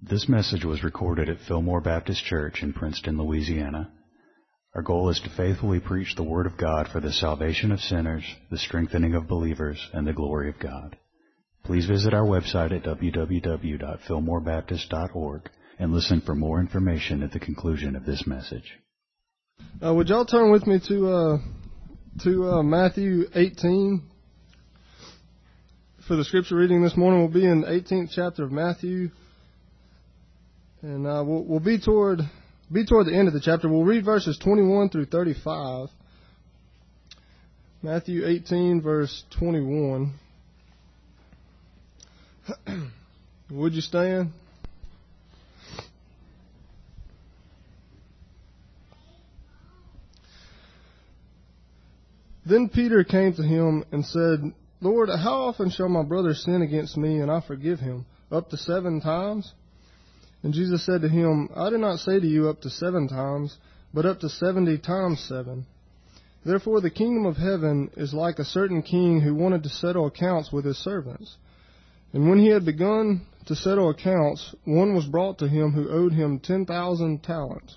This message was recorded at Fillmore Baptist Church in Princeton, Louisiana. Our goal is to faithfully preach the Word of God for the salvation of sinners, the strengthening of believers, and the glory of God. Please visit our website at www.fillmorebaptist.org and listen for more information at the conclusion of this message. Uh, would y'all turn with me to uh, to uh, Matthew 18 for the scripture reading this morning? We'll be in the 18th chapter of Matthew, and uh, we'll, we'll be toward be toward the end of the chapter. We'll read verses 21 through 35. Matthew 18, verse 21. Would you stand? Then Peter came to him and said, Lord, how often shall my brother sin against me and I forgive him? Up to seven times? And Jesus said to him, I did not say to you up to seven times, but up to seventy times seven. Therefore the kingdom of heaven is like a certain king who wanted to settle accounts with his servants. And when he had begun to settle accounts, one was brought to him who owed him ten thousand talents.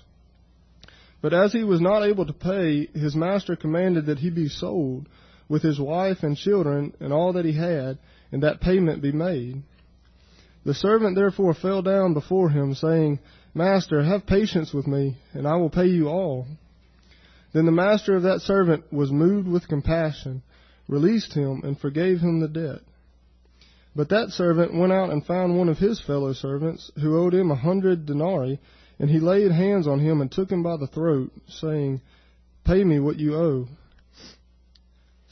But as he was not able to pay, his master commanded that he be sold, with his wife and children, and all that he had, and that payment be made. The servant therefore fell down before him, saying, Master, have patience with me, and I will pay you all. Then the master of that servant was moved with compassion, released him, and forgave him the debt. But that servant went out and found one of his fellow servants, who owed him a hundred denarii, and he laid hands on him and took him by the throat, saying, Pay me what you owe.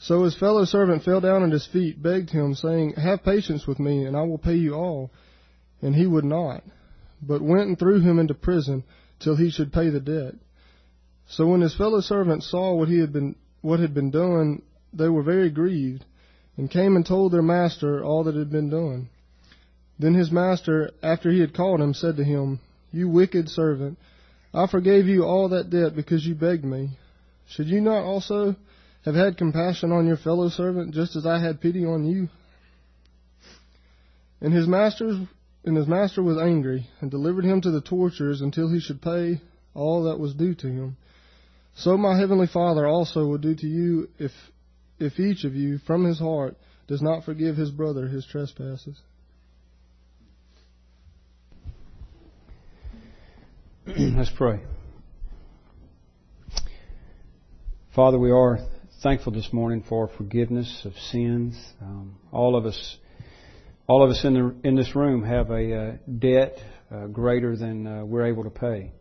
So his fellow servant fell down at his feet, begged him, saying, Have patience with me, and I will pay you all. And he would not, but went and threw him into prison till he should pay the debt. So when his fellow servants saw what he had been what had been done, they were very grieved, and came and told their master all that had been done. Then his master, after he had called him, said to him, You wicked servant, I forgave you all that debt because you begged me. Should you not also have had compassion on your fellow servant, just as I had pity on you? And his master's and his master was angry, and delivered him to the torturers until he should pay all that was due to him. So my heavenly Father also will do to you if if each of you from his heart does not forgive his brother his trespasses. Let's pray. Father, we are thankful this morning for forgiveness of sins. Um, all of us, all of us in the in this room have a uh, debt uh, greater than uh, we're able to pay.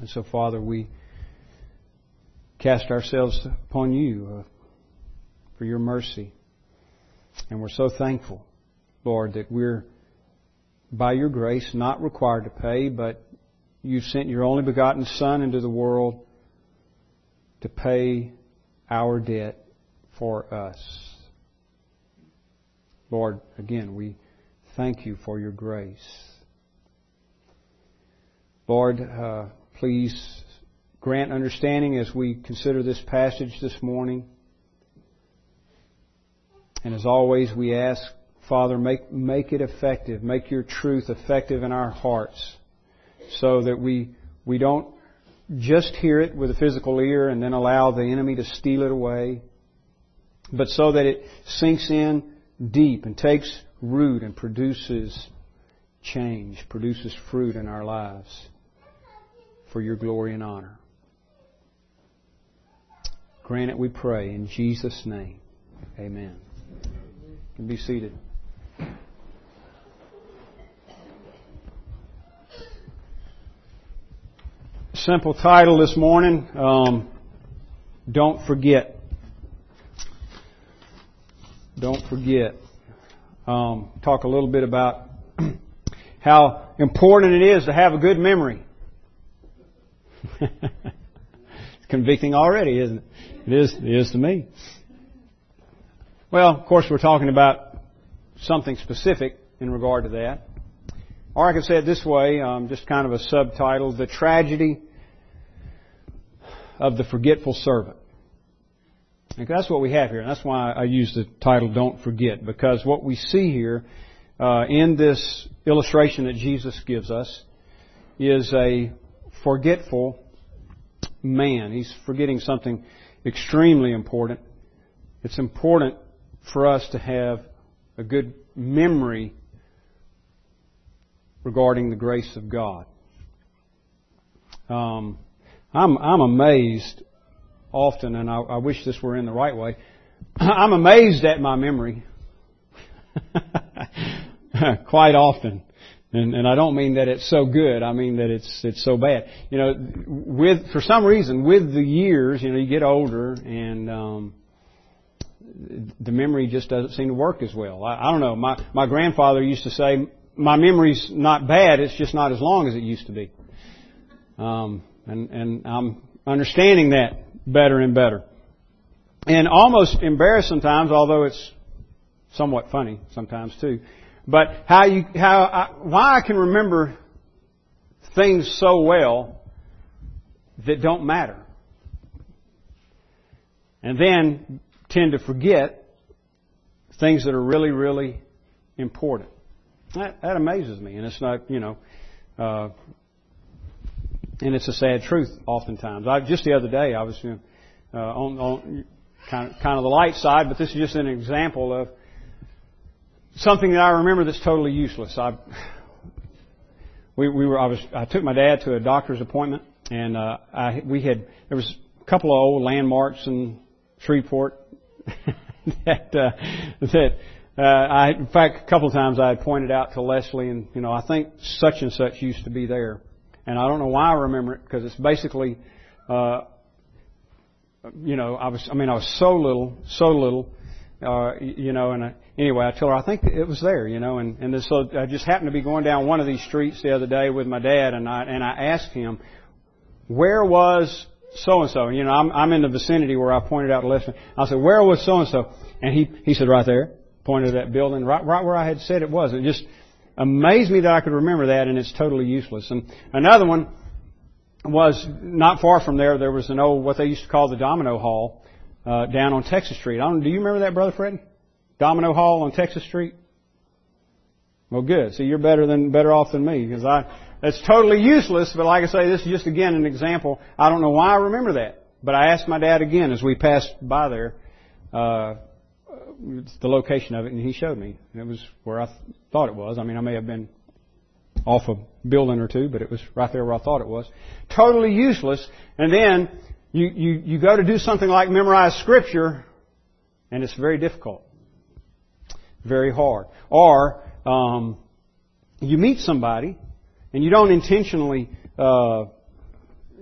And so, Father, we cast ourselves upon you uh, for your mercy, and we're so thankful, Lord, that we're by your grace not required to pay, but you sent your only begotten Son into the world to pay our debt for us. Lord, again, we thank you for your grace. Lord, uh, please grant understanding as we consider this passage this morning. And as always, we ask, Father, make, make it effective. Make your truth effective in our hearts so that we, we don't just hear it with a physical ear and then allow the enemy to steal it away, but so that it sinks in deep and takes root and produces change, produces fruit in our lives for your glory and honor. Grant it, we pray, in Jesus' name. Amen. You can be seated. Simple title this morning um, Don't Forget. Don't forget. Um, talk a little bit about how important it is to have a good memory. it's convicting already, isn't it? It is, it is to me. Well, of course, we're talking about something specific in regard to that. Or I could say it this way, um, just kind of a subtitle, The Tragedy of the Forgetful Servant. And that's what we have here, and that's why I use the title Don't Forget, because what we see here, uh, in this illustration that Jesus gives us is a forgetful man. He's forgetting something extremely important. It's important for us to have a good memory regarding the grace of God. Um, I'm I'm amazed often, and I, I wish this were in the right way. I'm amazed at my memory quite often. And, and I don't mean that it's so good. I mean that it's it's so bad. You know, with for some reason, with the years, you know, you get older, and um, the memory just doesn't seem to work as well. I, I don't know. My my grandfather used to say, "My memory's not bad. It's just not as long as it used to be." Um, and and I'm understanding that better and better, and almost embarrassed sometimes, although it's somewhat funny sometimes too. But how you, how, I, why I can remember things so well that don't matter. And then tend to forget things that are really, really important. That, that amazes me. And it's not, you know, uh, and it's a sad truth oftentimes. I, just the other day, I was you know, uh, on, on kind of, kind of the light side, but this is just an example of something that I remember that's totally useless. I we, we were I was I took my dad to a doctor's appointment, and uh, I we had there was a couple of old landmarks in Shreveport that uh, that uh, I in fact a couple of times I had pointed out to Leslie, and you know I think such and such used to be there, and I don't know why I remember it because it's basically. Uh, you know, I was, I mean, I was so little, so little, uh, you know, and I, anyway, I told her I think it was there, you know, and and so I just happened to be going down one of these streets the other day with my dad, and I and I asked him, where was so and so? You know, I'm I'm in the vicinity where I pointed out to Leslie. I said, where was so and so? And he he said, right there, pointed to that building, right right where I had said it was. It just amazed me that I could remember that, and it's totally useless. And another one was not far from there. There was an old what they used to call the Domino Hall uh, down on Texas Street. I don't, do you remember that, Brother Fred? Domino Hall on Texas Street. Well, good. So you're better than better off than me because I. It's totally useless, but like I say, this is just again an example. I don't know why I remember that, but I asked my dad again as we passed by there, uh, the location of it, and he showed me. And it was where I th- thought it was. I mean, I may have been off a building or two, but it was right there where I thought it was. Totally useless. And then you, you, you go to do something like memorize scripture, and it's very difficult. Very hard. Or, um, you meet somebody, and you don't intentionally, uh,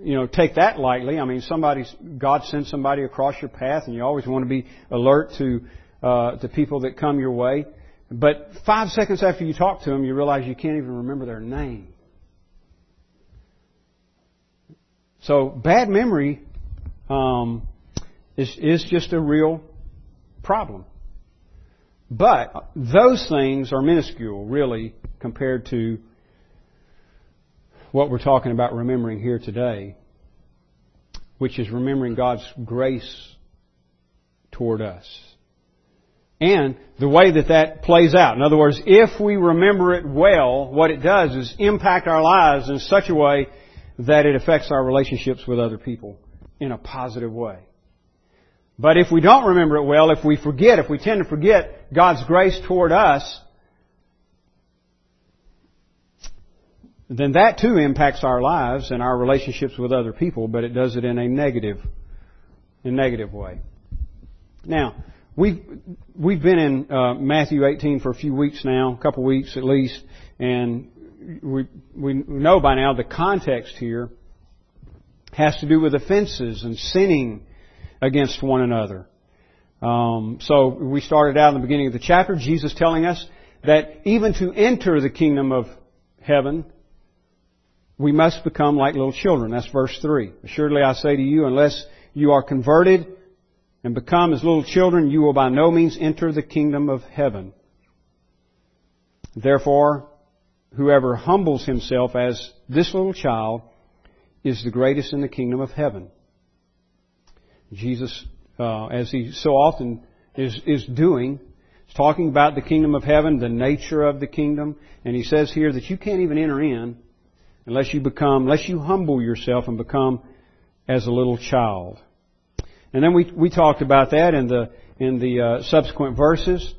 you know, take that lightly. I mean, somebody's, God sends somebody across your path, and you always want to be alert to, uh, to people that come your way. But five seconds after you talk to them, you realize you can't even remember their name. So bad memory um, is, is just a real problem. But those things are minuscule, really, compared to what we're talking about remembering here today, which is remembering God's grace toward us. And the way that that plays out. In other words, if we remember it well, what it does is impact our lives in such a way that it affects our relationships with other people in a positive way. But if we don't remember it well, if we forget, if we tend to forget God's grace toward us, then that too impacts our lives and our relationships with other people, but it does it in a negative, a negative way. Now, we've we've been in uh, Matthew 18 for a few weeks now, a couple weeks at least, and we we know by now the context here has to do with offenses and sinning against one another. Um, so we started out in the beginning of the chapter, Jesus telling us that even to enter the kingdom of heaven, we must become like little children. That's verse 3. Assuredly I say to you, unless you are converted and become as little children, you will by no means enter the kingdom of heaven. Therefore, whoever humbles himself as this little child is the greatest in the kingdom of heaven. Jesus, uh, as he so often is, is doing, is talking about the kingdom of heaven, the nature of the kingdom. And he says here that you can't even enter in unless you become, unless you humble yourself and become as a little child. And then we, we talked about that in the, in the uh, subsequent verses.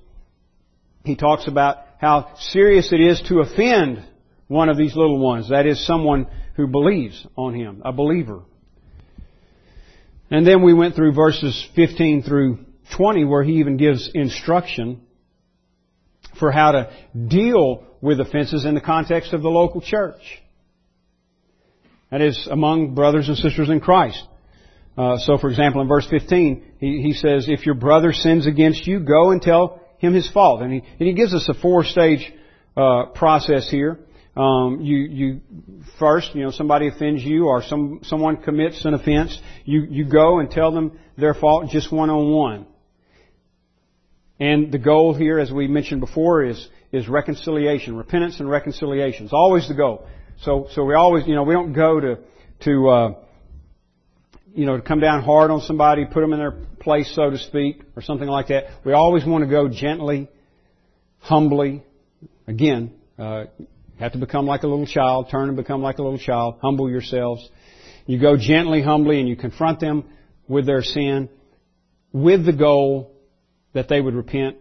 He talks about how serious it is to offend one of these little ones. That is someone who believes on Him, a believer. And then we went through verses 15 through 20 where he even gives instruction for how to deal with offenses in the context of the local church. That is, among brothers and sisters in Christ. Uh, so, for example, in verse 15, he, he says, If your brother sins against you, go and tell him his fault. And he, and he gives us a four-stage uh, process here. Um, you, you first, you know, somebody offends you or some someone commits an offense. You you go and tell them their fault just one on one. And the goal here, as we mentioned before, is is reconciliation, repentance and reconciliation. It's always the goal. So so we always, you know, we don't go to to uh, you know to come down hard on somebody, put them in their place, so to speak, or something like that. We always want to go gently, humbly. Again, uh, have to become like a little child, turn and become like a little child, humble yourselves. You go gently, humbly, and you confront them with their sin with the goal that they would repent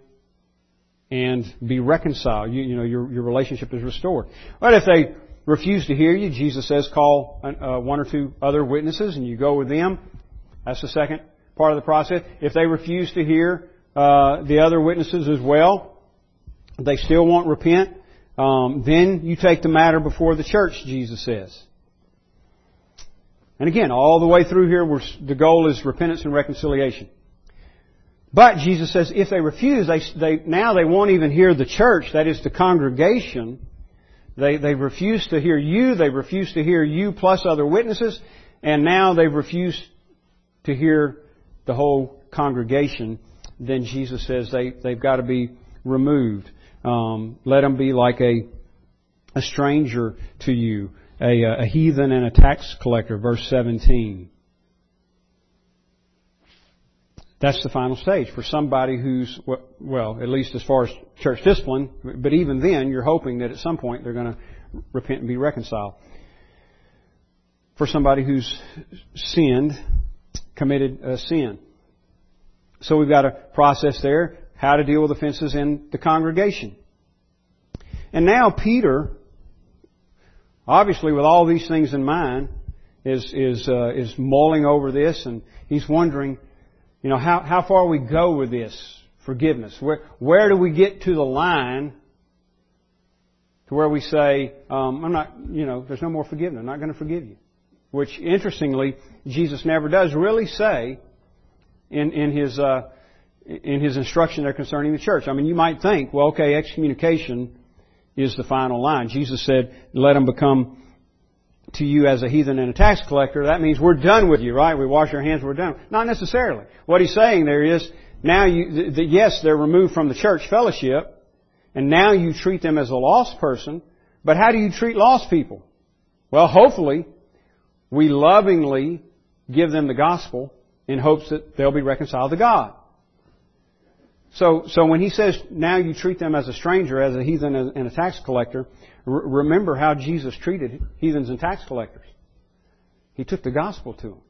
and be reconciled. You, you know, your, your relationship is restored. But if they refuse to hear you, Jesus says call uh, one or two other witnesses and you go with them. That's the second part of the process. If they refuse to hear uh, the other witnesses as well, they still won't repent, um, then you take the matter before the church, Jesus says. And again, all the way through here, the goal is repentance and reconciliation. But Jesus says if they refuse, they, they, now they won't even hear the church, that is the congregation. They, they refuse to hear you, they refuse to hear you plus other witnesses, and now they've refused to hear the whole congregation. Then Jesus says they, they've got to be removed. Um, let them be like a, a stranger to you, a, a heathen and a tax collector, verse 17. That's the final stage for somebody who's, well, at least as far as church discipline, but even then, you're hoping that at some point they're going to repent and be reconciled. For somebody who's sinned, committed a sin. So we've got a process there how to deal with offenses in the congregation. And now Peter, obviously with all these things in mind, is is uh, is mulling over this, and he's wondering, you know, how how far we go with this forgiveness. Where where do we get to the line to where we say, um, I'm not, you know, there's no more forgiveness. I'm not going to forgive you. Which, interestingly, Jesus never does really say in in his uh, in his instruction there concerning the church. I mean, you might think, well, okay, excommunication is the final line. Jesus said, let them become to you as a heathen and a tax collector. That means we're done with you, right? We wash our hands, we're done. Not necessarily. What he's saying there is, now you, the, yes, they're removed from the church fellowship, and now you treat them as a lost person, but how do you treat lost people? Well, hopefully, we lovingly give them the gospel in hopes that they'll be reconciled to God. So, so when he says now you treat them as a stranger, as a heathen and a tax collector, remember how Jesus treated heathens and tax collectors. He took the gospel to them.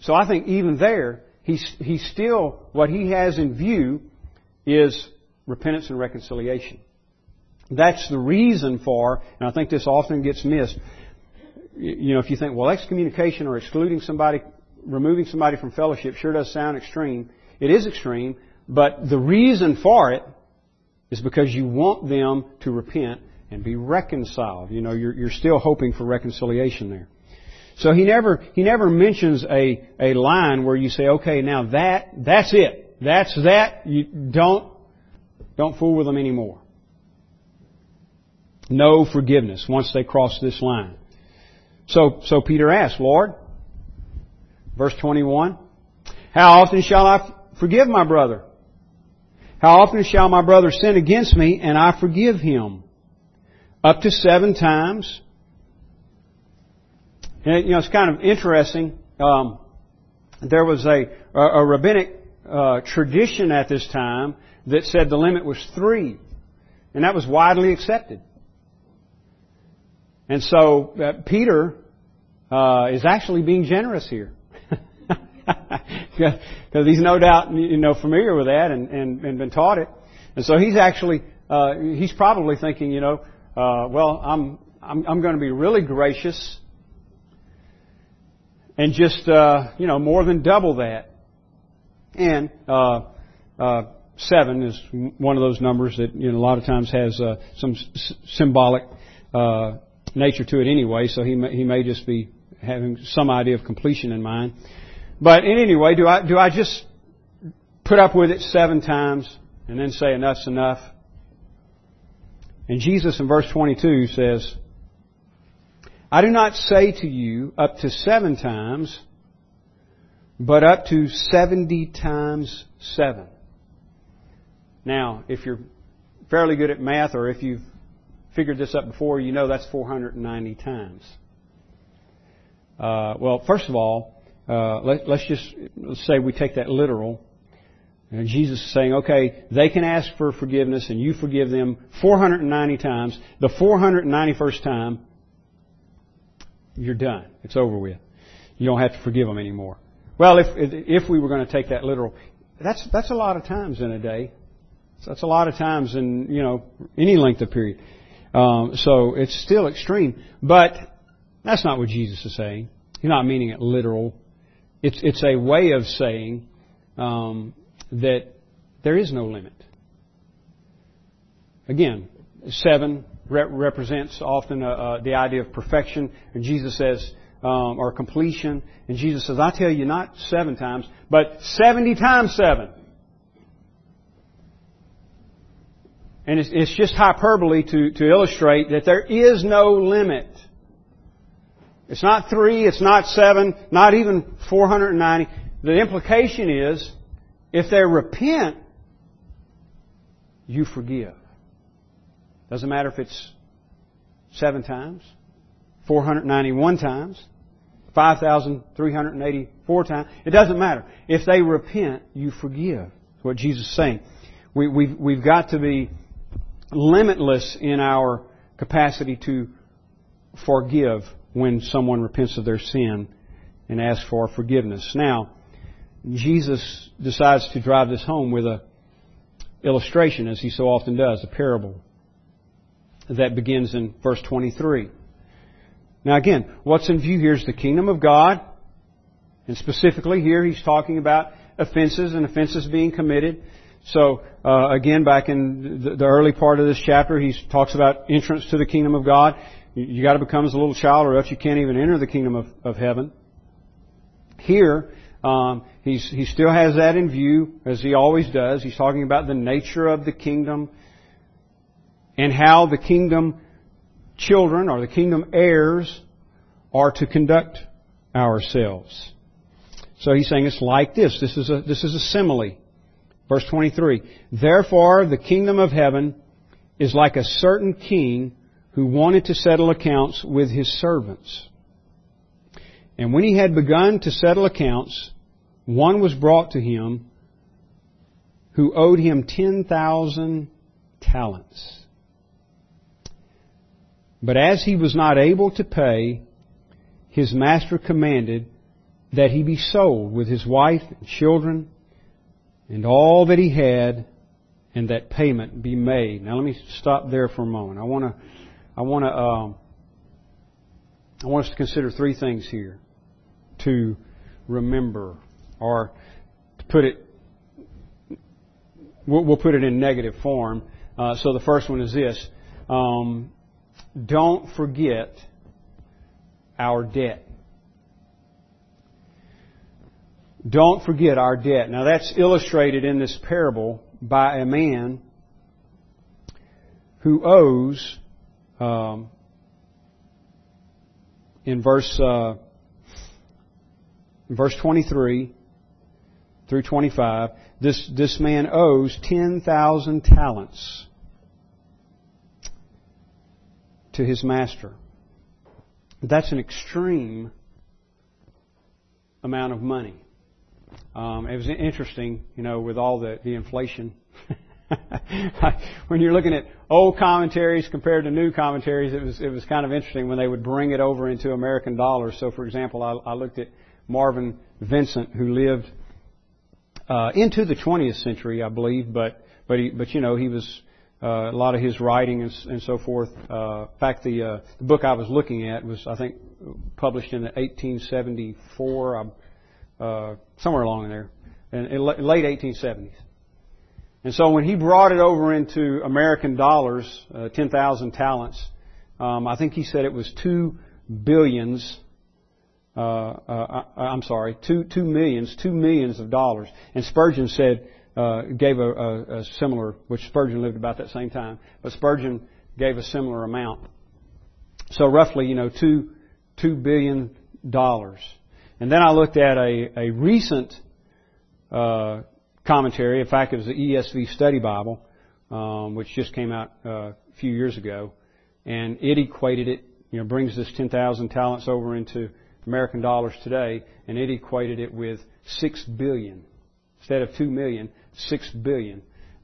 So I think even there, he's, he's still, what he has in view is repentance and reconciliation. That's the reason for, and I think this often gets missed. You know, if you think, well, excommunication or excluding somebody, removing somebody from fellowship sure does sound extreme. It is extreme, but the reason for it is because you want them to repent and be reconciled. You know, you're, you're still hoping for reconciliation there. So he never, he never mentions a, a line where you say, okay, now that, that's it. That's that. You don't, don't fool with them anymore. No forgiveness once they cross this line. So, so Peter asks, Lord, verse 21, how often shall I forgive my brother how often shall my brother sin against me and I forgive him? Up to seven times. And, you know, it's kind of interesting. Um, there was a, a, a rabbinic uh, tradition at this time that said the limit was three, and that was widely accepted. And so uh, Peter uh, is actually being generous here. Because he's no doubt, you know, familiar with that and, and, and been taught it. And so he's actually, uh, he's probably thinking, you know, uh, well, I'm, I'm, I'm going to be really gracious and just, uh, you know, more than double that. And, uh, uh, seven is one of those numbers that, you know, a lot of times has, uh, some s- symbolic, uh, nature to it anyway, so he may, he may just be having some idea of completion in mind. But in any way, do I, do I just put up with it seven times and then say enough's enough? And Jesus in verse 22 says, I do not say to you up to seven times, but up to 70 times seven. Now, if you're fairly good at math or if you've figured this up before, you know that's 490 times. Uh, well, first of all, uh, let, us just say we take that literal. And Jesus is saying, okay, they can ask for forgiveness and you forgive them 490 times. The 491st time, you're done. It's over with. You don't have to forgive them anymore. Well, if if we were going to take that literal, that's that's a lot of times in a day. That's a lot of times in you know any length of period. Um, so it's still extreme, but that's not what Jesus is saying. He's not meaning it literal. It's it's a way of saying um, that there is no limit. Again, seven re- represents often uh, uh, the idea of perfection, and Jesus says, um, or completion, and Jesus says, I tell you not seven times, but seventy times seven. And it's, it's just hyperbole to, to illustrate that there is no limit. It's not three, it's not seven, not even 490. The implication is, if they repent, you forgive. Doesn't matter if it's seven times, 491 times, 5,384 times. It doesn't matter. If they repent, you forgive. That's what Jesus is saying. We, we've, we've got to be limitless in our capacity to forgive when someone repents of their sin and asks for forgiveness. Now, Jesus decides to drive this home with a illustration, as he so often does, a parable that begins in verse 23. Now again, what's in view here is the kingdom of God, and specifically here he's talking about offenses and offenses being committed. So uh, again, back in the, early part of this chapter, he talks about entrance to the kingdom of God. You, you got to become as a little child, or else you can't even enter the kingdom of, of heaven. Here, um, he still has that in view, as he always does. He's talking about the nature of the kingdom and how the kingdom children or the kingdom heirs are to conduct ourselves. So he's saying it's like this. This is a, this is a simile. Verse 23. Therefore, the kingdom of heaven is like a certain king who wanted to settle accounts with his servants. And when he had begun to settle accounts, one was brought to him who owed him 10,000 talents. But as he was not able to pay, his master commanded that he be sold with his wife and children and all that he had and that payment be made. Now let me stop there for a moment. I want to, I want to, um, I want us to consider three things here to remember, or to put it, we'll, we'll put it in negative form. Uh, so the first one is this: um, don't forget our debt. Don't forget our debt. Now that's illustrated in this parable by a man who owes, um, in verse uh, verse 23 through 25, this this man owes ten thousand talents to his master. That's an extreme amount of money. Um, it was interesting, you know, with all the, the inflation. when you're looking at old commentaries compared to new commentaries, it was it was kind of interesting when they would bring it over into American dollars. So, for example, I, I looked at Marvin Vincent, who lived uh, into the 20th century, I believe, but but he, but you know he was uh, a lot of his writing and, and so forth. Uh, in fact, the, uh, the book I was looking at was I think published in 1874, uh, somewhere along there, in, in late 1870s. And so when he brought it over into American dollars, uh, 10,000 talents, um, I think he said it was two billions. Uh, uh, I'm sorry, two two millions, two millions of dollars. And Spurgeon said uh, gave a, a, a similar, which Spurgeon lived about that same time, but Spurgeon gave a similar amount. So roughly, you know, two two billion dollars. And then I looked at a a recent uh, commentary. In fact, it was the ESV Study Bible, um, which just came out uh, a few years ago, and it equated it. You know, brings this 10,000 talents over into American dollars today, and it equated it with six billion instead of two million, six billion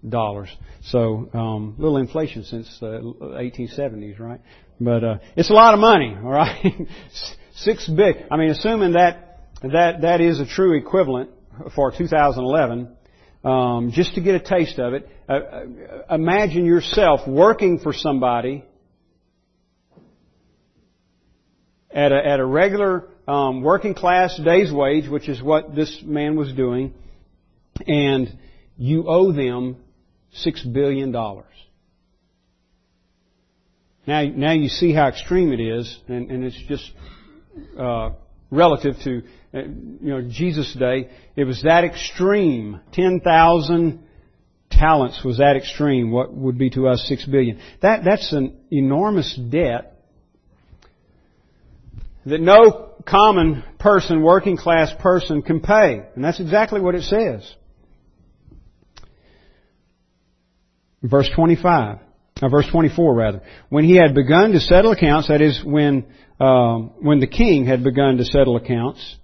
dollars. So um, little inflation since uh, 1870s, right? But uh, it's a lot of money, all right. six big. I mean, assuming that that that is a true equivalent for 2011, um, just to get a taste of it, uh, uh, imagine yourself working for somebody at a, at a regular um, working class day's wage, which is what this man was doing, and you owe them six billion dollars. Now, now you see how extreme it is, and, and it's just uh, relative to uh, you know, Jesus' day, it was that extreme. 10,000 talents was that extreme. What would be to us 6 billion. That, that's an enormous debt that no common person, working class person can pay. And that's exactly what it says. Verse 25. Uh, verse 24 rather. When he had begun to settle accounts, that is when, um, when the king had begun to settle accounts,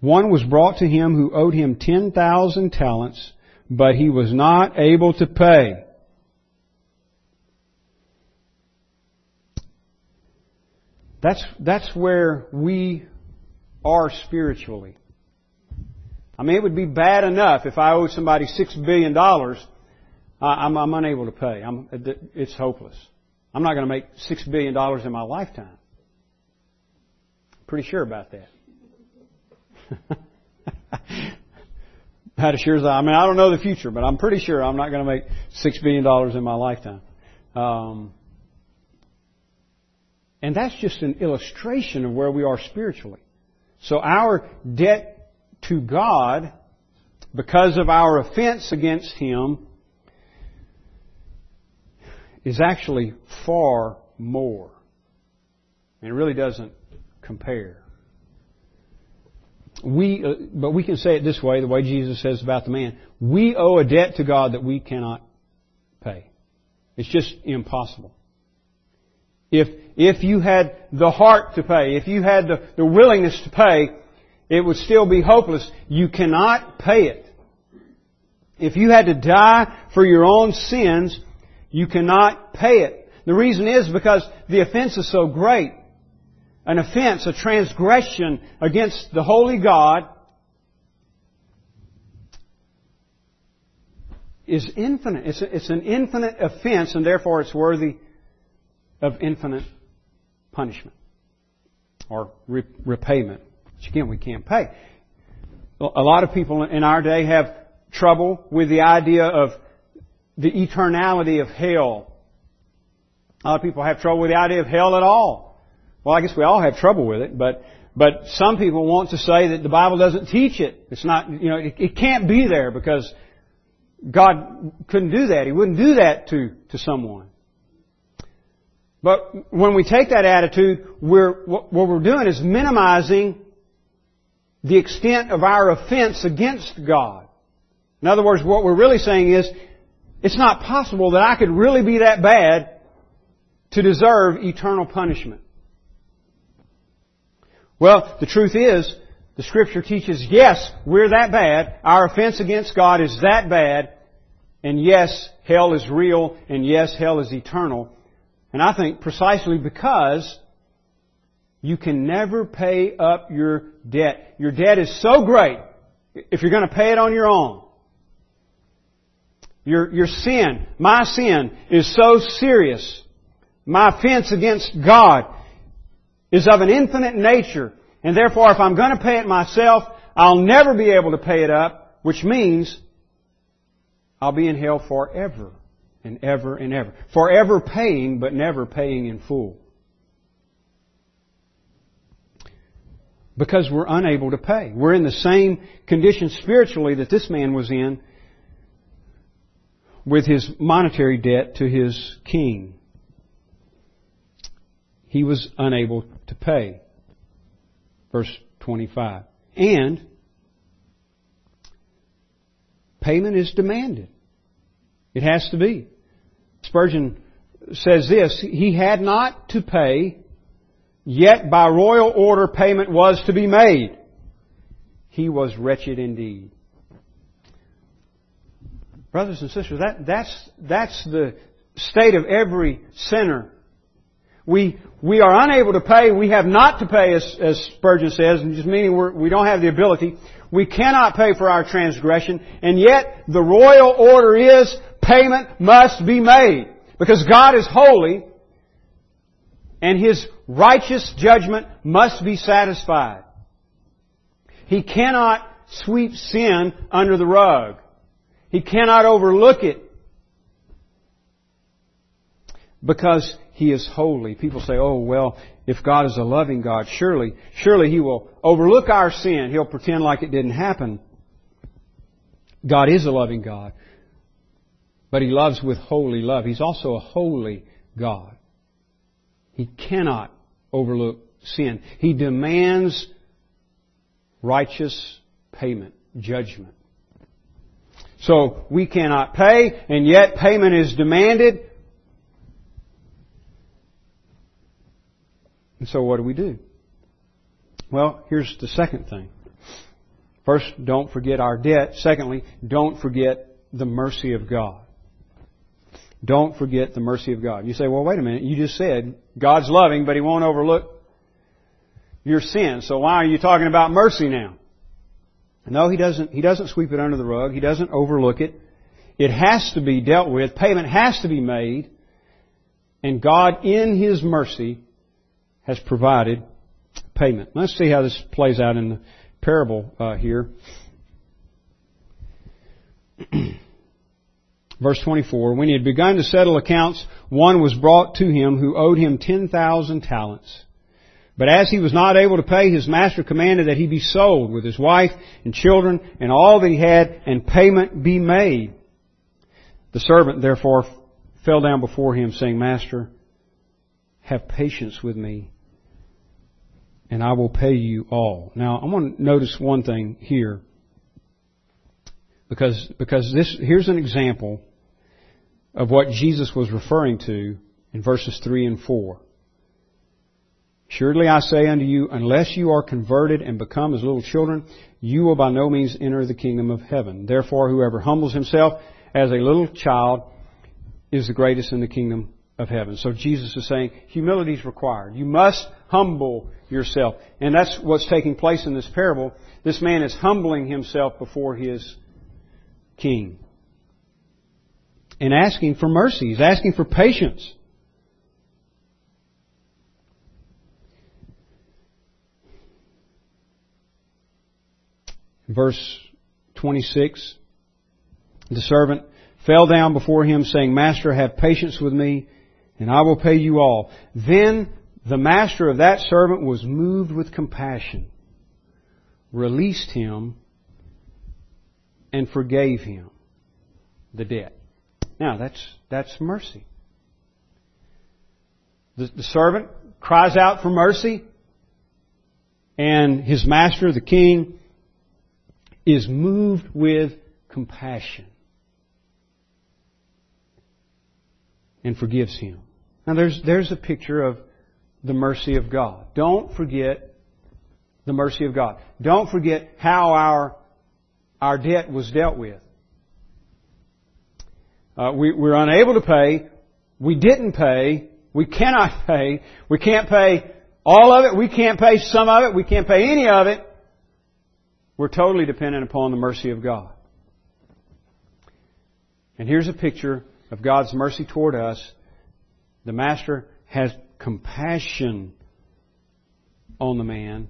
one was brought to him who owed him 10,000 talents, but he was not able to pay. That's, that's where we are spiritually. I mean, it would be bad enough if I owed somebody six billion dollars. I'm, I'm unable to pay. I'm, it's hopeless. I'm not going to make six billion dollars in my lifetime. Pretty sure about that. About as sure as I, I mean, I don't know the future, but I'm pretty sure I'm not going to make six billion dollars in my lifetime. Um, and that's just an illustration of where we are spiritually. So our debt to God, because of our offense against Him, is actually far more. It really doesn't compare we, uh, but we can say it this way, the way Jesus says about the man. We owe a debt to God that we cannot pay. It's just impossible. If, if you had the heart to pay, if you had the, the willingness to pay, it would still be hopeless. You cannot pay it. If you had to die for your own sins, you cannot pay it. The reason is because the offense is so great an offense, a transgression against the holy God is infinite. It's, it's an infinite offense and therefore it's worthy of infinite punishment or re- repayment, which again we can't pay. A lot of people in our day have trouble with the idea of the eternality of hell. A lot of people have trouble with the idea of hell at all. Well, I guess we all have trouble with it, but but some people want to say that the Bible doesn't teach it. It's not, you know, it, it can't be there because God couldn't do that. He wouldn't do that to to someone. But when we take that attitude, we're what we're doing is minimizing the extent of our offense against God. In other words, what we're really saying is, it's not possible that I could really be that bad to deserve eternal punishment. Well, the truth is, The Scripture teaches, yes, we're that bad. Our offense against God is that bad. And yes, hell is real. And yes, hell is eternal. And I think precisely because you can never pay up your debt. Your debt is so great if you're going to pay it on your own. Your, your sin, my sin, is so serious. My offense against God is of an infinite nature. And therefore, if I'm going to pay it myself, I'll never be able to pay it up, which means I'll be in hell forever and ever and ever. Forever paying, but never paying in full. Because we're unable to pay. We're in the same condition spiritually that this man was in with his monetary debt to his king. He was unable to pay. Verse 25. And payment is demanded. It has to be. Spurgeon says this, he had not to pay, yet by royal order payment was to be made. He was wretched indeed. Brothers and sisters, that, that's, that's the state of every sinner. We, we are unable to pay, we have not to pay, as, as Spurgeon says, and just meaning we're, we don't have the ability. We cannot pay for our transgression, and yet the royal order is payment must be made. Because God is holy, and His righteous judgment must be satisfied. He cannot sweep sin under the rug. He cannot overlook it because He is holy. People say, oh, well, if God is a loving God, surely, surely He will overlook our sin. He'll pretend like it didn't happen. God is a loving God. But He loves with holy love. He's also a holy God. He cannot overlook sin. He demands righteous payment, judgment. So we cannot pay, and yet payment is demanded. And so what do we do? Well, here's the second thing. First, don't forget our debt. Secondly, don't forget the mercy of God. Don't forget the mercy of God. You say, well, wait a minute. You just said God's loving, but He won't overlook your sin. So why are you talking about mercy now? No, he doesn't, he doesn't sweep it under the rug. He doesn't overlook it. It has to be dealt with. Payment has to be made. And God, in His mercy, has provided payment. Let's see how this plays out in the parable uh, here. Verse 24, when he had begun to settle accounts, one was brought to him who owed him 10,000 talents. But as he was not able to pay, his master commanded that he be sold with his wife and children and all that he had, and payment be made. The servant therefore fell down before him, saying, Master, have patience with me, and I will pay you all. Now, I want to notice one thing here, because because this here's an example of what Jesus was referring to in verses three and four. Surely I say unto you, unless you are converted and become as little children, you will by no means enter the kingdom of heaven. Therefore, whoever humbles himself as a little child is the greatest in the kingdom of heaven. So Jesus is saying humility is required. You must humble yourself. And that's what's taking place in this parable. This man is humbling himself before his king. And asking for mercy. He's asking for patience. Verse 26, the servant fell down before him saying, Master, have patience with me and I will pay you all. Then the master of that servant was moved with compassion, released him, and forgave him the debt. Now that's, that's mercy. The, the servant cries out for mercy, and his master, the king, is moved with compassion and forgives him. Now there's, there's a picture of the mercy of God. Don't forget the mercy of God. Don't forget how our, our debt was dealt with. Uh, we, we're unable to pay. We didn't pay. We cannot pay. We can't pay all of it. We can't pay some of it. We can't pay any of it. We're totally dependent upon the mercy of God. And here's a picture of God's mercy toward us. The Master has compassion on the man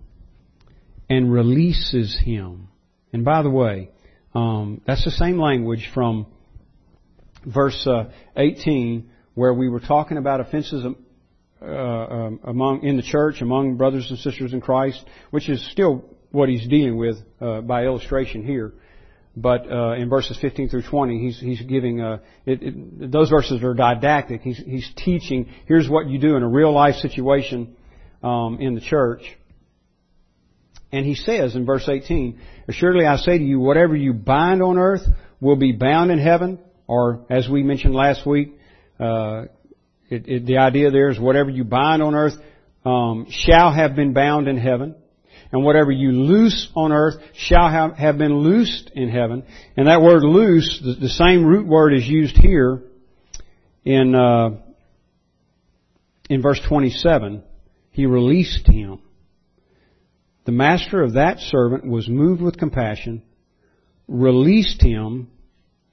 and releases him. And by the way, um, that's the same language from verse uh, 18 where we were talking about offenses uh, um, among in the church among brothers and sisters in Christ, which is still what he's dealing with uh, by illustration here. But uh, in verses 15 through 20, he's he's giving uh, it, it, those verses are didactic. He's he's teaching. Here's what you do in a real life situation um, in the church. And he says in verse 18, Assuredly I say to you, whatever you bind on earth will be bound in heaven, or as we mentioned last week, uh, it, it, the idea there is whatever you bind on earth um, shall have been bound in heaven, and whatever you loose on earth shall have, have been loosed in heaven. And that word loose, the, the same root word is used here in uh, in verse 27. He released him. The master of that servant was moved with compassion, released him,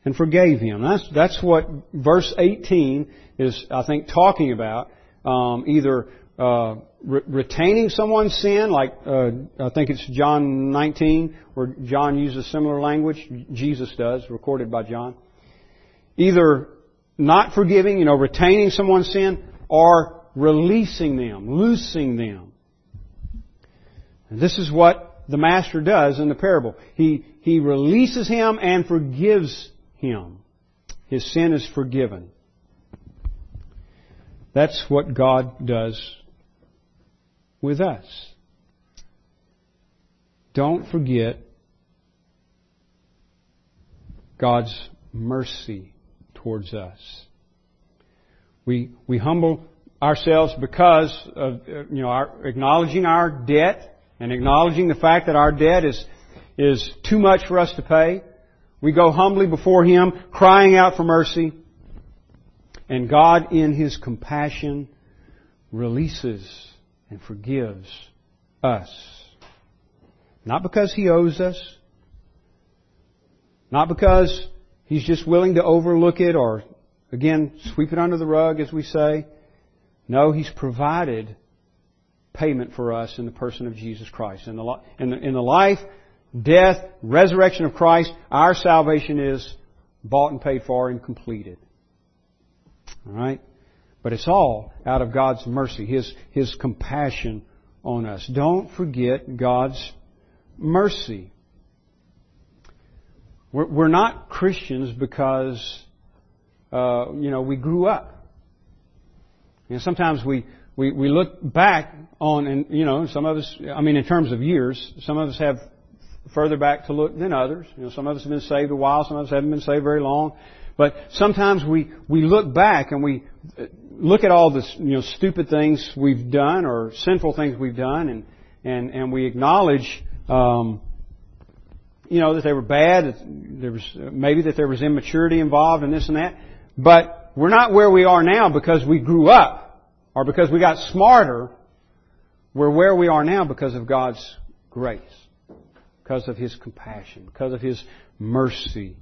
and forgave him. That's, that's what verse 18 is, I think, talking about. Um, either uh, re- retaining someone's sin, like uh, I think it's John 19, where John uses similar language. Jesus does, recorded by John. Either not forgiving, you know, retaining someone's sin, or releasing them, loosing them. And this is what the master does in the parable. He, he releases him and forgives him. His sin is forgiven. That's what God does with us. Don't forget God's mercy towards us. We, we humble ourselves because of, you know, our, acknowledging our debt and acknowledging the fact that our debt is, is too much for us to pay. We go humbly before Him, crying out for mercy. And God, in His compassion, releases and forgives us. Not because He owes us. Not because He's just willing to overlook it or, again, sweep it under the rug, as we say. No, He's provided payment for us in the person of Jesus Christ. In the, in the, in the life, death, resurrection of Christ, our salvation is bought and paid for and completed. Alright? But it's all out of God's mercy, His, His compassion on us. Don't forget God's mercy. We're, we're not Christians because, uh, you know, we grew up. You know, sometimes we, we, we look back on, and, you know, some of us, I mean, in terms of years, some of us have further back to look than others. You know, some of us have been saved a while, some of us haven't been saved very long. But sometimes we, we look back and we look at all the you know, stupid things we've done or sinful things we've done and, and, and we acknowledge, um, you know, that they were bad, that there was, maybe that there was immaturity involved and this and that. But we're not where we are now because we grew up or because we got smarter. We're where we are now because of God's grace, because of His compassion, because of His mercy.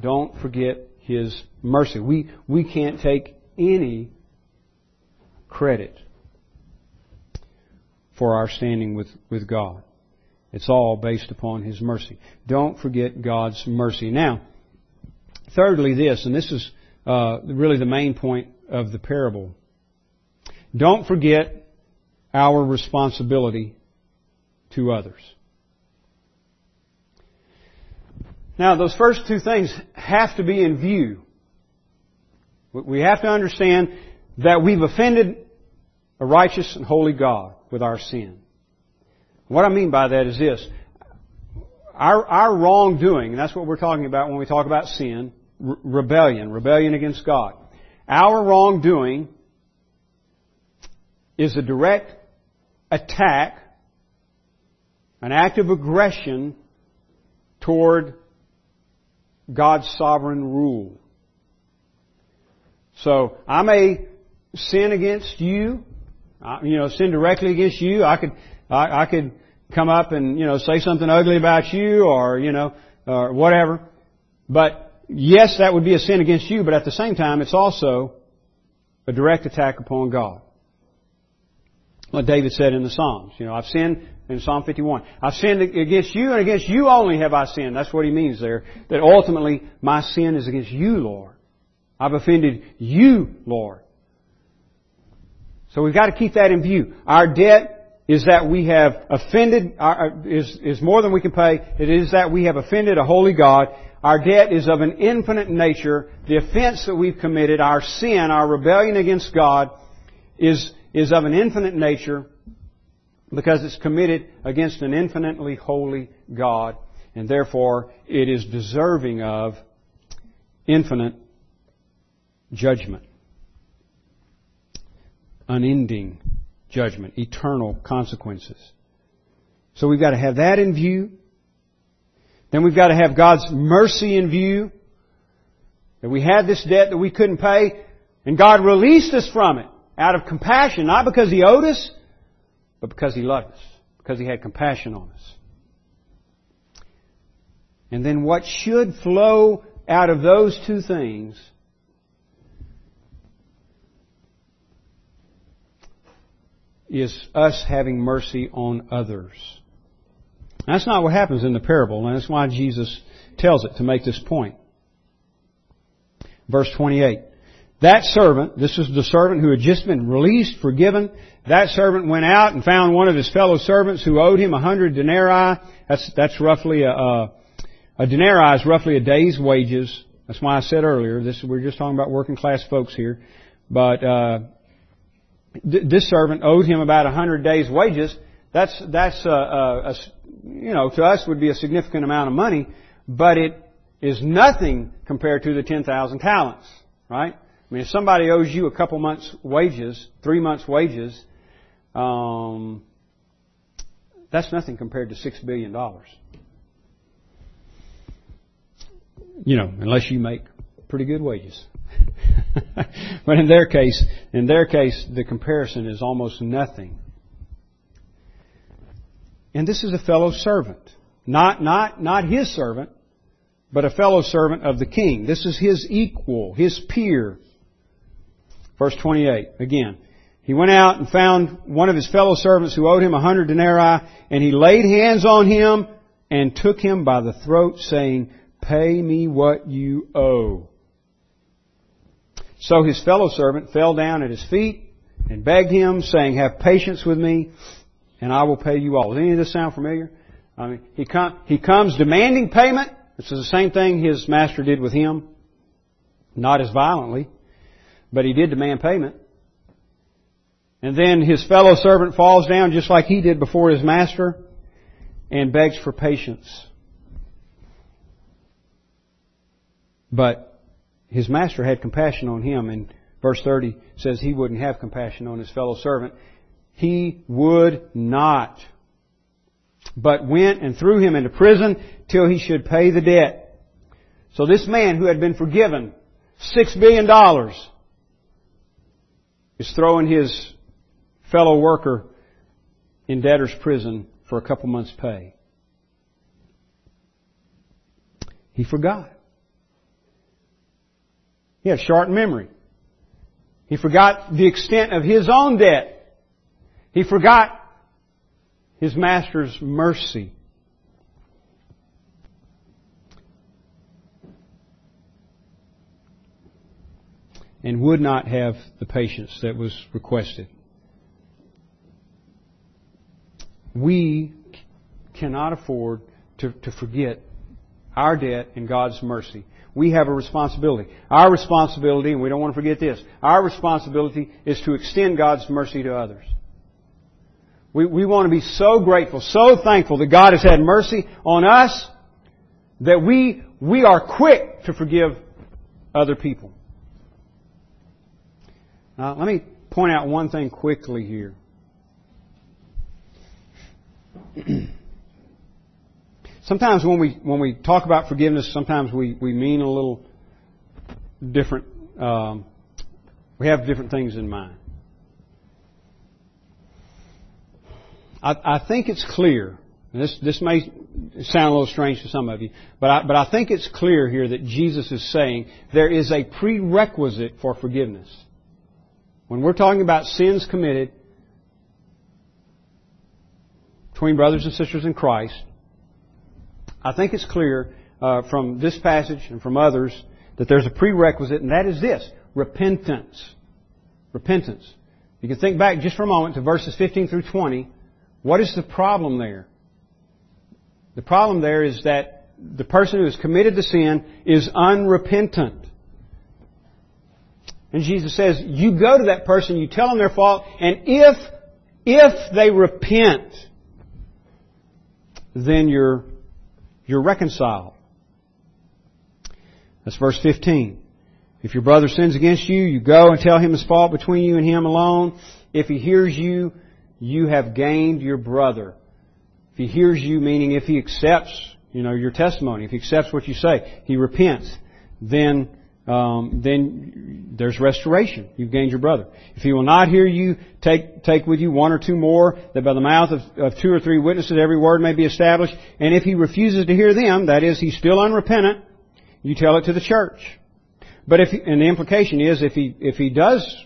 Don't forget his mercy. We, we can't take any credit for our standing with, with God. It's all based upon His mercy. Don't forget God's mercy. Now, thirdly, this, and this is uh, really the main point of the parable. Don't forget our responsibility to others. Now, those first two things have to be in view. We have to understand that we've offended a righteous and holy God with our sin. What I mean by that is this. Our, our wrongdoing, and that's what we're talking about when we talk about sin, re- rebellion, rebellion against God. Our wrongdoing is a direct attack an act of aggression toward God's sovereign rule. So I may sin against you, you know, sin directly against you. I could, I, I could come up and you know say something ugly about you, or you know, or whatever. But yes, that would be a sin against you. But at the same time, it's also a direct attack upon God. What David said in the Psalms. You know, I've sinned in Psalm 51. I've sinned against you and against you only have I sinned. That's what he means there. That ultimately my sin is against you, Lord. I've offended you, Lord. So we've got to keep that in view. Our debt is that we have offended, is, is more than we can pay. It is that we have offended a holy God. Our debt is of an infinite nature. The offense that we've committed, our sin, our rebellion against God, is, is of an infinite nature because it's committed against an infinitely holy God, and therefore it is deserving of infinite judgment. Unending judgment, eternal consequences. So we've got to have that in view. Then we've got to have God's mercy in view. That we had this debt that we couldn't pay, and God released us from it out of compassion, not because He owed us, but because He loved us, because He had compassion on us. And then what should flow out of those two things is us having mercy on others. That's not what happens in the parable, and that's why Jesus tells it to make this point. Verse 28. That servant, this is the servant who had just been released, forgiven. That servant went out and found one of his fellow servants who owed him a hundred denarii. That's, that's roughly a, a, a denarii is roughly a day's wages. That's why I said earlier, this, we're just talking about working class folks here. But, uh, this servant owed him about a hundred days wages. That's, that's, a, a, a, you know, to us would be a significant amount of money, but it is nothing compared to the 10,000 talents, right? I mean, if somebody owes you a couple months' wages, three months' wages, um, that's nothing compared to six billion dollars. You know, unless you make pretty good wages. but in their case, in their case, the comparison is almost nothing. And this is a fellow servant. Not, not, not his servant, but a fellow servant of the king. This is his equal, his peer. Verse 28, again. He went out and found one of his fellow servants who owed him a hundred denarii, and he laid hands on him and took him by the throat, saying, Pay me what you owe. So his fellow servant fell down at his feet and begged him, saying, Have patience with me, and I will pay you all. Does any of this sound familiar? I mean, he, com- he comes demanding payment. This is the same thing his master did with him. Not as violently but he did demand payment. And then his fellow servant falls down just like he did before his master and begs for patience. But his master had compassion on him and verse 30 says he wouldn't have compassion on his fellow servant. He would not. But went and threw him into prison till he should pay the debt. So this man who had been forgiven six billion dollars is throwing his fellow worker in debtor's prison for a couple months' pay. He forgot. He had short memory. He forgot the extent of his own debt. He forgot his master's mercy. and would not have the patience that was requested. We cannot afford to, to forget our debt and God's mercy. We have a responsibility. Our responsibility, and we don't want to forget this, our responsibility is to extend God's mercy to others. We, we want to be so grateful, so thankful that God has had mercy on us that we, we are quick to forgive other people. Now, let me point out one thing quickly here. sometimes when we when we talk about forgiveness, sometimes we, we mean a little different. Um, we have different things in mind. I, I think it's clear. This this may sound a little strange to some of you, but I, but I think it's clear here that Jesus is saying there is a prerequisite for forgiveness. When we're talking about sins committed between brothers and sisters in Christ, I think it's clear uh, from this passage and from others that there's a prerequisite, and that is this repentance. Repentance. You can think back just for a moment to verses 15 through 20. What is the problem there? The problem there is that the person who has committed the sin is unrepentant. And Jesus says, you go to that person, you tell them their fault, and if, if they repent, then you're, you're reconciled. That's verse 15. If your brother sins against you, you go and tell him his fault between you and him alone. If he hears you, you have gained your brother. If he hears you, meaning if he accepts, you know, your testimony, if he accepts what you say, he repents, then um, then there's restoration. You've gained your brother. If he will not hear you, take take with you one or two more, that by the mouth of, of two or three witnesses every word may be established. And if he refuses to hear them, that is, he's still unrepentant, you tell it to the church. But if and the implication is if he if he does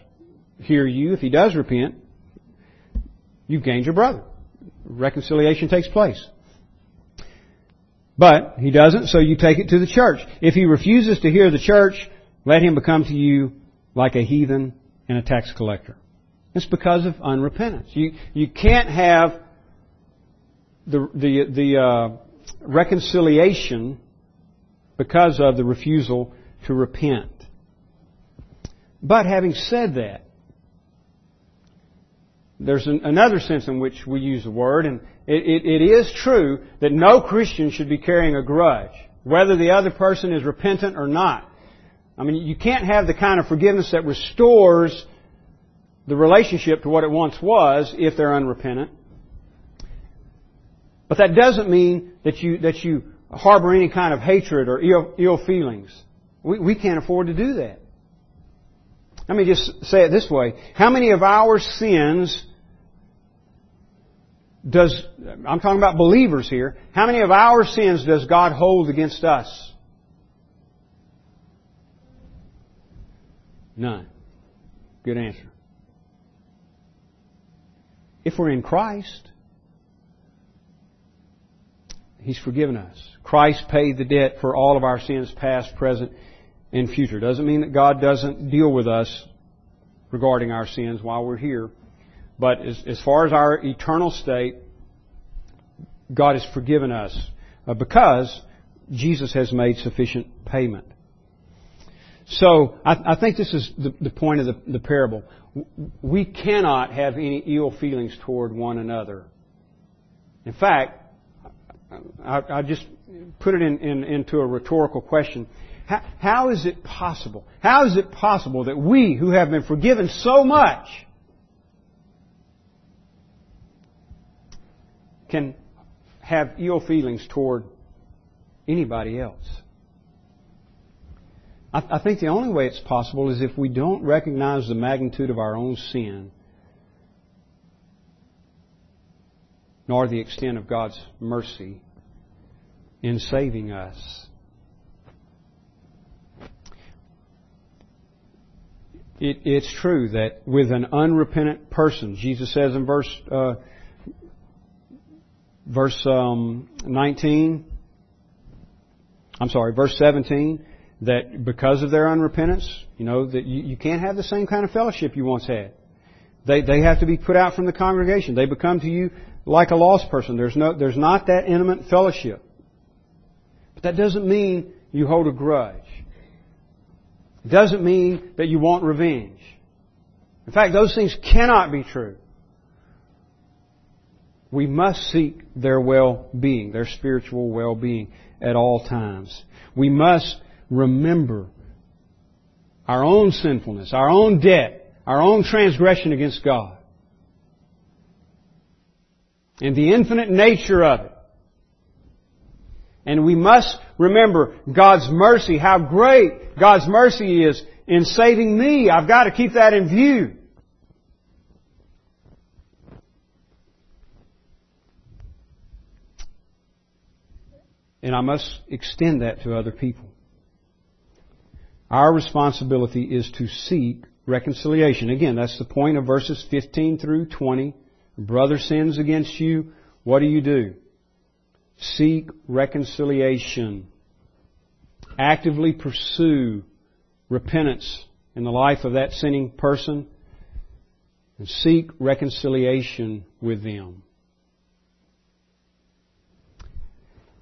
hear you, if he does repent, you've gained your brother. Reconciliation takes place. But he doesn't, so you take it to the church. If he refuses to hear the church, let him become to you like a heathen and a tax collector. It's because of unrepentance. You you can't have the the the uh, reconciliation because of the refusal to repent. But having said that, there's an, another sense in which we use the word, and it, it, it is true that no Christian should be carrying a grudge, whether the other person is repentant or not. I mean, you can't have the kind of forgiveness that restores the relationship to what it once was if they're unrepentant. But that doesn't mean that you, that you harbor any kind of hatred or ill, ill feelings. We, we can't afford to do that. Let me just say it this way. How many of our sins does, I'm talking about believers here, how many of our sins does God hold against us? None. Good answer. If we're in Christ, He's forgiven us. Christ paid the debt for all of our sins, past, present, and future. Doesn't mean that God doesn't deal with us regarding our sins while we're here. But as, as far as our eternal state, God has forgiven us uh, because Jesus has made sufficient payment. So I, I think this is the, the point of the, the, parable. We cannot have any ill feelings toward one another. In fact, I, I just put it in, in, into a rhetorical question. How, how is it possible? How is it possible that we, who have been forgiven so much, can have ill feelings toward anybody else? I, I think the only way it's possible is if we don't recognize the magnitude of our own sin, nor the extent of God's mercy in saving us. It, it's true that with an unrepentant person, Jesus says in verse uh, verse um, 19, I'm sorry, verse 17, that because of their unrepentance, you know, that you, you can't have the same kind of fellowship you once had. They, they have to be put out from the congregation. They become to you like a lost person. There's no, there's not that intimate fellowship. But that doesn't mean you hold a grudge. It doesn't mean that you want revenge. In fact, those things cannot be true. We must seek their well-being, their spiritual well-being at all times. We must remember our own sinfulness, our own debt, our own transgression against God. And the infinite nature of it. And we must remember God's mercy, how great God's mercy is in saving me. I've got to keep that in view. And I must extend that to other people. Our responsibility is to seek reconciliation. Again, that's the point of verses 15 through 20. brother sins against you, what do you do? Seek reconciliation. Actively pursue repentance in the life of that sinning person and seek reconciliation with them.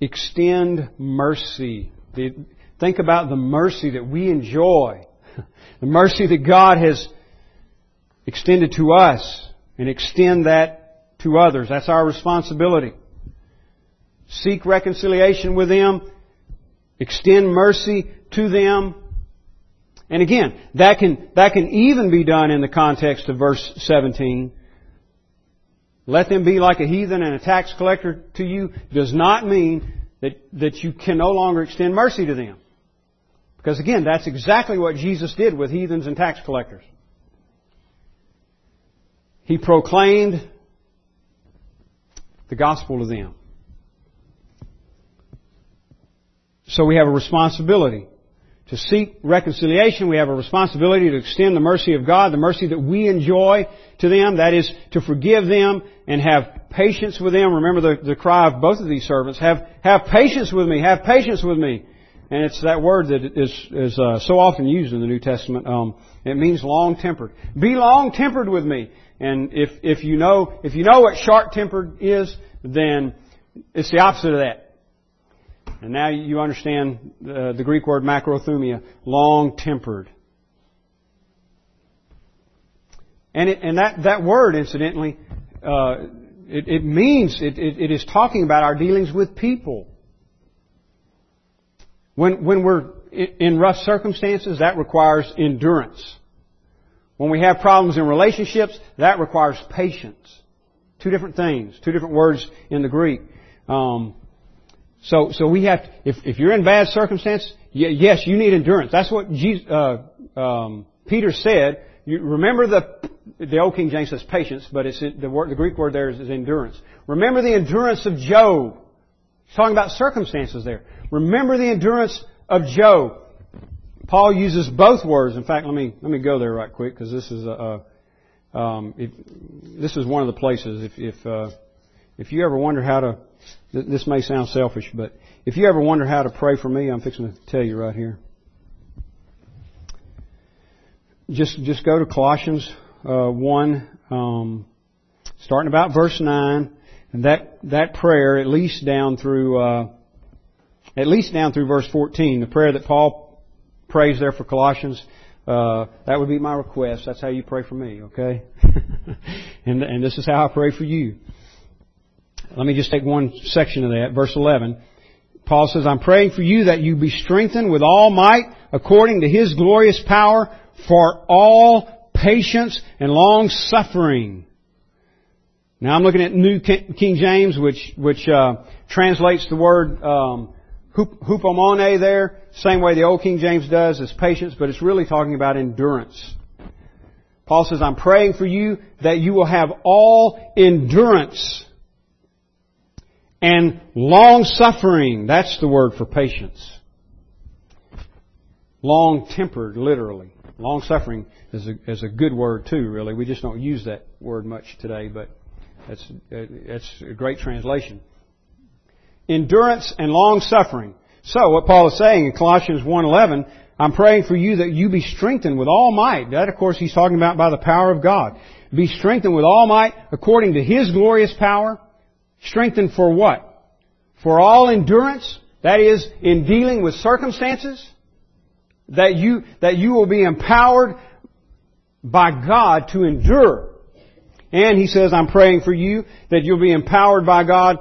Extend mercy. Think about the mercy that we enjoy. The mercy that God has extended to us and extend that to others. That's our responsibility. Seek reconciliation with them. Extend mercy to them. And again, that can, that can even be done in the context of verse 17. Let them be like a heathen and a tax collector to you does not mean that, that you can no longer extend mercy to them. Because again, that's exactly what Jesus did with heathens and tax collectors. He proclaimed the gospel to them. So we have a responsibility to seek reconciliation. We have a responsibility to extend the mercy of God, the mercy that we enjoy to them. That is to forgive them and have patience with them. Remember the, the cry of both of these servants. Have, have patience with me. Have patience with me. And it's that word that is, is uh, so often used in the New Testament. Um, it means long-tempered. Be long-tempered with me. And if, if you know, if you know what short-tempered is, then it's the opposite of that. And now you understand uh, the Greek word macrothumia, long-tempered. And, it, and that, that word, incidentally, uh, it, it, means, it, it is talking about our dealings with people. When, when we're in rough circumstances, that requires endurance. When we have problems in relationships, that requires patience. Two different things, two different words in the Greek. Um, so, so we have, to, if, if you're in bad circumstances, yes, you need endurance. That's what Jesus, uh, um, Peter said. You remember the, the old King James says patience, but it's the word, the Greek word there is, is endurance. Remember the endurance of Job. He's talking about circumstances there. Remember the endurance of Job. Paul uses both words. In fact, let me let me go there right quick because this is a, a um, if, this is one of the places. If if uh, if you ever wonder how to this may sound selfish, but if you ever wonder how to pray for me, I'm fixing to tell you right here. Just just go to Colossians uh, one, um, starting about verse nine, and that that prayer at least down through uh, at least down through verse fourteen, the prayer that Paul prays there for Colossians. Uh, that would be my request. That's how you pray for me, okay? and and this is how I pray for you. Let me just take one section of that. Verse 11. Paul says, I'm praying for you that you be strengthened with all might according to His glorious power for all patience and long suffering. Now I'm looking at New King James, which, which, uh, translates the word, um, hupomone there, same way the Old King James does as patience, but it's really talking about endurance. Paul says, I'm praying for you that you will have all endurance and long suffering. That's the word for patience. Long tempered, literally. Long suffering is a, is a good word too, really. We just don't use that word much today, but that's, that's a great translation. Endurance and long suffering. So what Paul is saying in Colossians 1.11, I'm praying for you that you be strengthened with all might. That of course he's talking about by the power of God. Be strengthened with all might according to His glorious power Strengthened for what? For all endurance, that is, in dealing with circumstances, that you, that you will be empowered by God to endure. And he says, I'm praying for you that you'll be empowered by God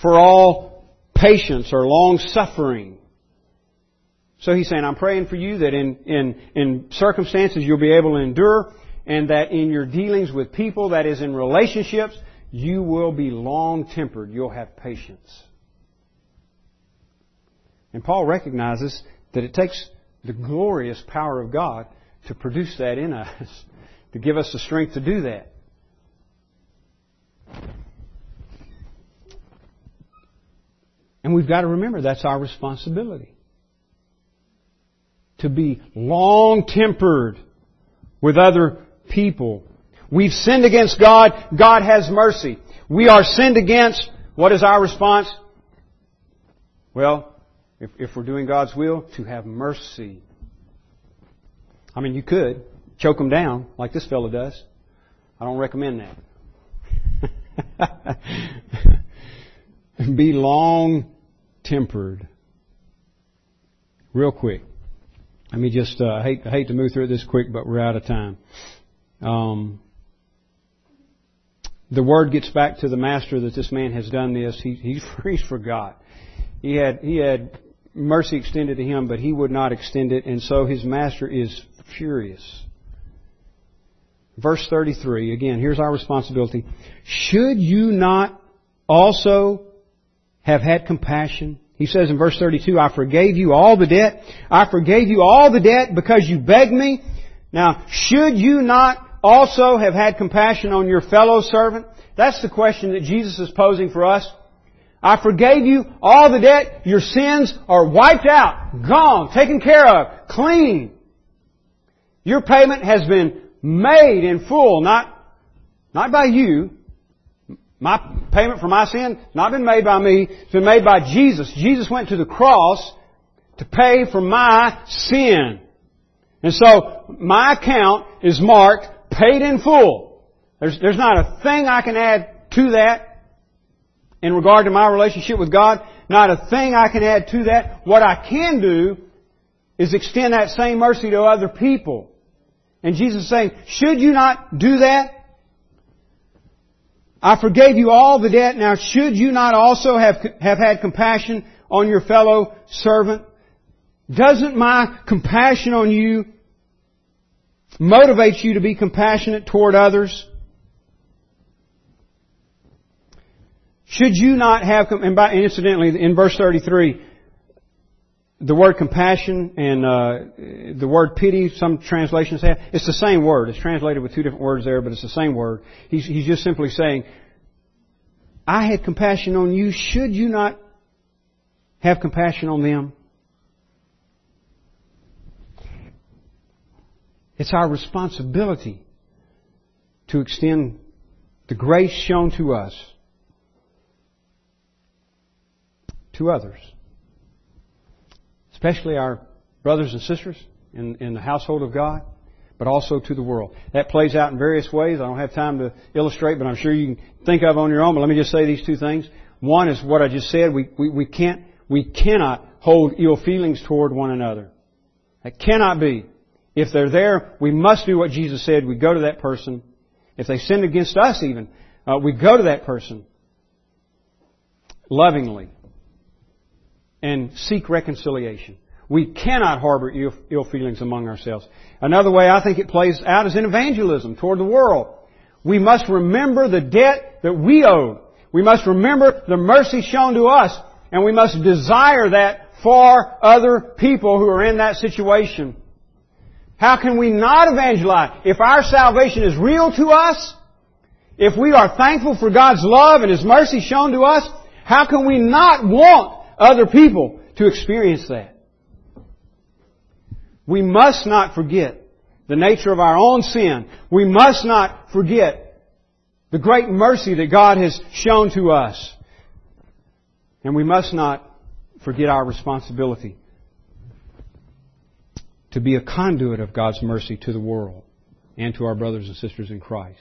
for all patience or long suffering. So he's saying, I'm praying for you that in, in, in circumstances you'll be able to endure and that in your dealings with people, that is in relationships, you will be long tempered. You'll have patience. And Paul recognizes that it takes the glorious power of God to produce that in us, to give us the strength to do that. And we've got to remember that's our responsibility. To be long tempered with other people. We've sinned against God. God has mercy. We are sinned against. What is our response? Well, if, if we're doing God's will, to have mercy. I mean, you could choke them down like this fellow does. I don't recommend that. Be long tempered. Real quick. Let me just, uh, I hate, I hate to move through it this quick, but we're out of time. Um, the word gets back to the master that this man has done this. He, he's, he's forgot. He had, he had mercy extended to him, but he would not extend it, and so his master is furious. Verse 33, again, here's our responsibility. Should you not also have had compassion? He says in verse 32, I forgave you all the debt. I forgave you all the debt because you begged me. Now, should you not also have had compassion on your fellow servant? That's the question that Jesus is posing for us. I forgave you all the debt. Your sins are wiped out, gone, taken care of, clean. Your payment has been made in full, not, not by you, my payment for my sin, not been made by me, it's been made by Jesus. Jesus went to the cross to pay for my sin. And so, my account is marked paid in full. There's, there's not a thing I can add to that in regard to my relationship with God. Not a thing I can add to that. What I can do is extend that same mercy to other people. And Jesus is saying, should you not do that? I forgave you all the debt. Now should you not also have, have had compassion on your fellow servant? Doesn't my compassion on you motivate you to be compassionate toward others? Should you not have, and by, incidentally, in verse 33, the word compassion and uh, the word pity, some translations have, it's the same word. It's translated with two different words there, but it's the same word. He's, he's just simply saying, I had compassion on you. Should you not have compassion on them? It's our responsibility to extend the grace shown to us to others especially our brothers and sisters in, in the household of God, but also to the world. That plays out in various ways. I don't have time to illustrate, but I'm sure you can think of on your own. But let me just say these two things. One is what I just said. We, we, we can't, we cannot hold ill feelings toward one another. That cannot be. If they're there, we must do what Jesus said. We go to that person. If they sin against us even, uh, we go to that person lovingly and seek reconciliation. We cannot harbor ill, feelings among ourselves. Another way I think it plays out is in evangelism toward the world. We must remember the debt that we owe. We must remember the mercy shown to us, and we must desire that for other people who are in that situation. How can we not evangelize? If our salvation is real to us, if we are thankful for God's love and His mercy shown to us, how can we not want other people to experience that. We must not forget the nature of our own sin. We must not forget the great mercy that God has shown to us. And we must not forget our responsibility to be a conduit of God's mercy to the world and to our brothers and sisters in Christ.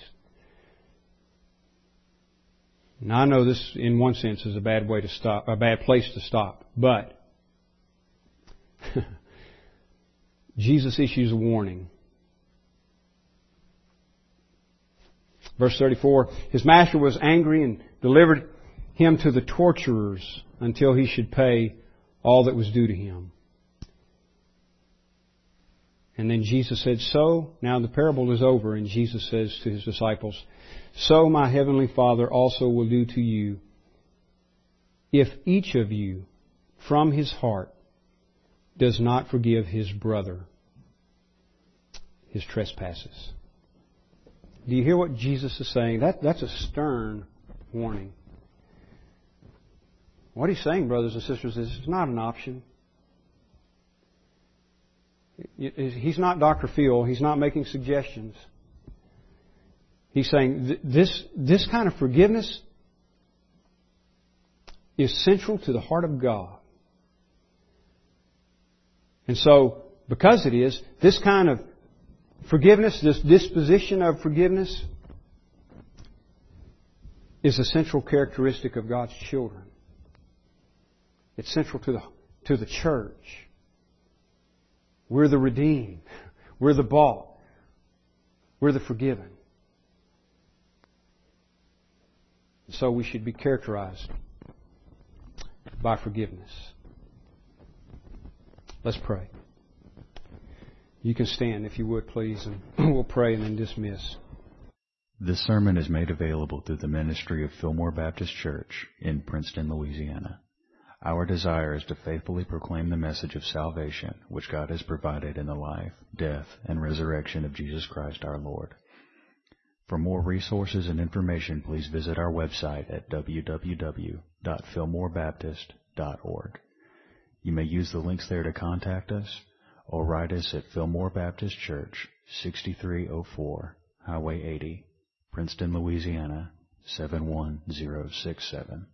Now I know this, in one sense, is a bad way to stop, a bad place to stop, but Jesus issues a warning. Verse 34, his master was angry and delivered him to the torturers until he should pay all that was due to him. And then Jesus said, So, now the parable is over, and Jesus says to his disciples, So my heavenly Father also will do to you if each of you from his heart does not forgive his brother his trespasses. Do you hear what Jesus is saying? That, that's a stern warning. What he's saying, brothers and sisters, is it's not an option. He's not Dr. Phil. He's not making suggestions. He's saying this, this kind of forgiveness is central to the heart of God. And so, because it is, this kind of forgiveness, this disposition of forgiveness, is a central characteristic of God's children. It's central to the, to the church. We're the redeemed. We're the bought. We're the forgiven. So we should be characterized by forgiveness. Let's pray. You can stand if you would, please, and we'll pray and then dismiss. This sermon is made available through the ministry of Fillmore Baptist Church in Princeton, Louisiana. Our desire is to faithfully proclaim the message of salvation which God has provided in the life, death, and resurrection of Jesus Christ our Lord. For more resources and information, please visit our website at www.fillmorebaptist.org. You may use the links there to contact us or write us at Fillmore Baptist Church, 6304 Highway 80, Princeton, Louisiana, 71067.